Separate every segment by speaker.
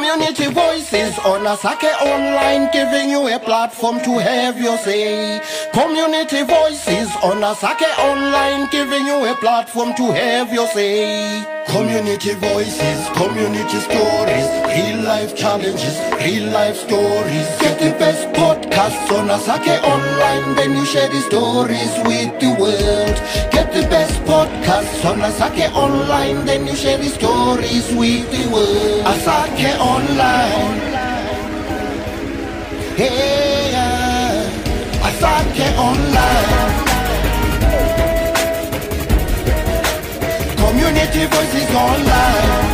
Speaker 1: Community voices on Asake Online, giving you a platform to have your say. Community voices on Asake Online, giving you a platform to have your say. Community voices, community stories, real life challenges, real life stories. Get the best podcasts on Asake Online, then you share the stories with the world. Get the best podcasts on Asake Online, then you share the stories with the world. Asake Online. Hey, yeah. Asake Online. Community voices online.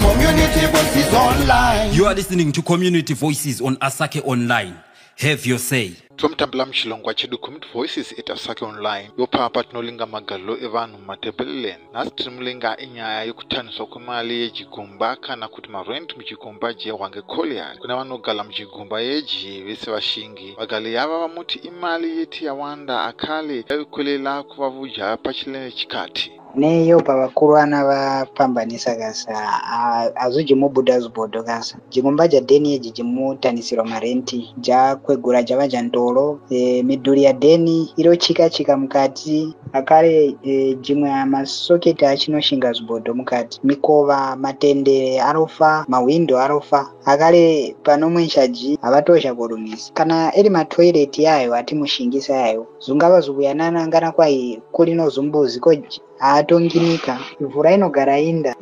Speaker 1: Community voices online.
Speaker 2: You are listening to Community Voices on Asake Online. Have your say.
Speaker 3: tomutambula muchilongwa chedu community voices itasake online. Yopapa tinolinga magariro evanhu mumatebelland nhasi tiri mulinga inyaya yekutaniswa kwemali yejigumba kana kuti marent muchigumba jehwa ngecolliard kuna vanogara muchigumba yeji vese vashingi. Vagali yava vamuti imali yeti yawanda akale yaikwelela kuvavuja pachilene chikati
Speaker 4: neyo pavakuru vana vapambanisa kasa hazvo jimubuda zibhodho kasa. Jigomba jadheni yeji jimutanisirwa marenti jakwegura java jandoro e, midhuri yadheni irochika chika mukati akare e, jimwe masoketi achinoshinga zibhodho mukati. Mikova matendere arofa mahwindo arofa. Akare panomweshaji havatozha kurumisa. Kana iri matoireti yayo atimushingisa yayo zungava zukuyanana ngana kwai kurino zumbuzi ko haatonginika. Ivhu rainogara inda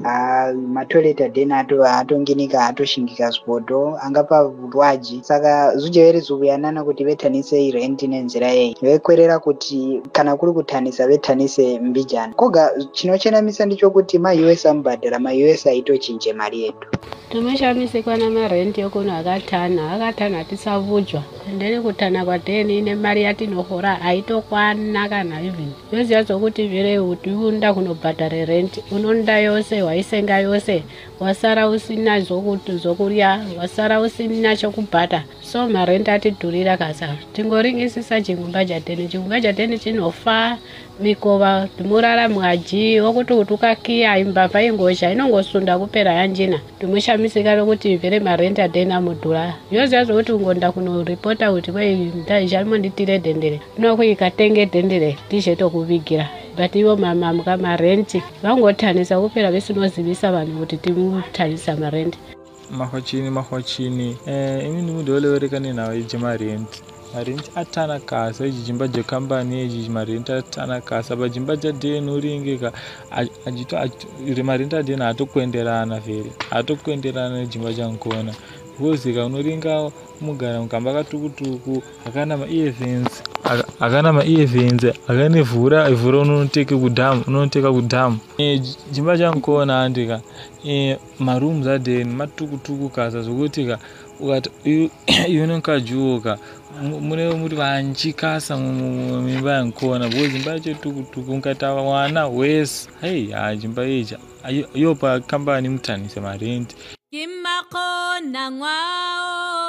Speaker 4: matoilet adhen haatonginika haatoshingika zibhodho angapa rwaji saka zujeveri zukuyanana kuti vetanise irenti nenzira yei. Vekwerera kuti kana kuri kutanisa vetanise mbijana. Koga chinochenamisa ndichokuti maus amubhadhara maus aitochinje mari yedu.
Speaker 5: Tomoshamisikwa namarenti okuno akatana akatana tisavujwa ndeni kutana kwadheni ine mari yatinohora haitokwana kana even yoziva zokuti vere kuti unoda kunobhadhara renti unoda yose waisenga yose wasara usina zokuti zokurya wasara usina chokubhata so marenti atidhurira kasa. Tingoringisisa chingumba chadheni chingumba chadheni chinofa mikova timurara mwaji wokuti kuti ukakiya imbavha ingozha inongosunda kupera yanjina. Timushamisika nokuti vhere marenti adheni amudhura yoziva zvokuti ungonda kunoripota kuti kwei ndaichamonditire dhendere ndinokuika tenge dhendere tizhetokuvigira but ivo mamamuka marenti vangotanisa kupera vesinozivisa vanhu kuti timutanisa marenti
Speaker 6: mahwachini mahwachini eh, imini mudolevereka nenhau yejemarenti marenti atana kasa ichi chimba jekambani ichi marenti atana kasa. Pachimba chadheni uringika marenti adheni haatokwenderana vheri haatokwenderana nechimba chankona kuzika unoringa mugara mukamba katukutuku akana maevens akana maevens akane vhura vhura unonoteke kudhamu unonoteka kudhamu. Chimba chankona andika marooms adheni matukutuku kasa zvokutika ukati iwe nonkajuoka mune muri vanchikasa mumimba yankona because imba yacho tukutuku unkaita wana wese hei ha chimba ichi yopa kambani mutanise marenti
Speaker 7: ko ngwao.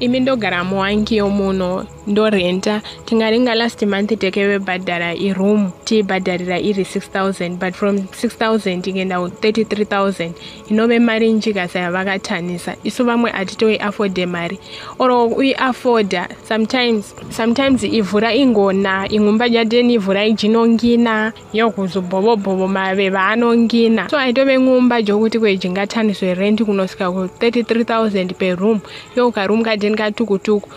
Speaker 8: Imi ndogara muwangiyo muno ndorenta. Tingaringa last month tekevebhadhara iroom. Tiibhadharira iri 6000 but from 6000 ikaenda 33000 inove mari njikasa yavakatanisa isu vamwe hatitoiafode mari. Oro uiafoda sometimes sometimes ivhura ingona ing'umba jateni ivhura ijinongina yokuzubhovobhovo mave vaanongina so haitove ng'umba jokuti kwejingataniswe renti kunosvika ku 33000 peroom yokaroom kadeni katukutuku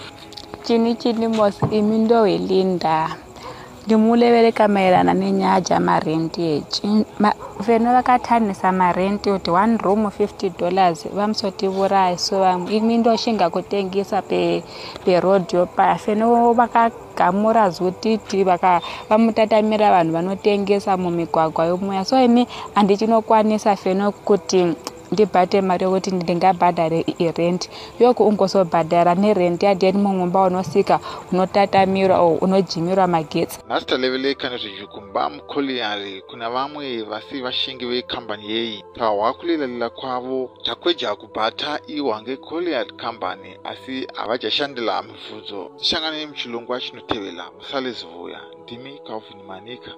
Speaker 9: chini chini mos imi ndowelinda. Ndimulevereka maerana nenyaya dzamarenti echi veno vakatanisa marenti kuti one room 50 dollars. Vamusotivurai so vamwe imi ndoshinga kutengesa perodyo paya feno vakagamura zutiti vamutatamira vanhu vanotengesa mumigwagwa yomuya so imi handichinokwanisa feno kuti ndibhate mari yokuti ndingabhadhare irent yoku ungozobhadhara nerent yadeni mumumba unosika unotatamirwa o unojimirwa magetsi.
Speaker 3: Nhasi taleveleka nezvejukumba mukoliyari kuna vamwe vasi vashingi vekambani yeyi. Tahwa kulilalela kwavo takweja kubhata iwa ngekoliyari kambani asi havajashandila mibvudzo tishangane muchilongwa chinotevela musale zivuya ndimi calvin manika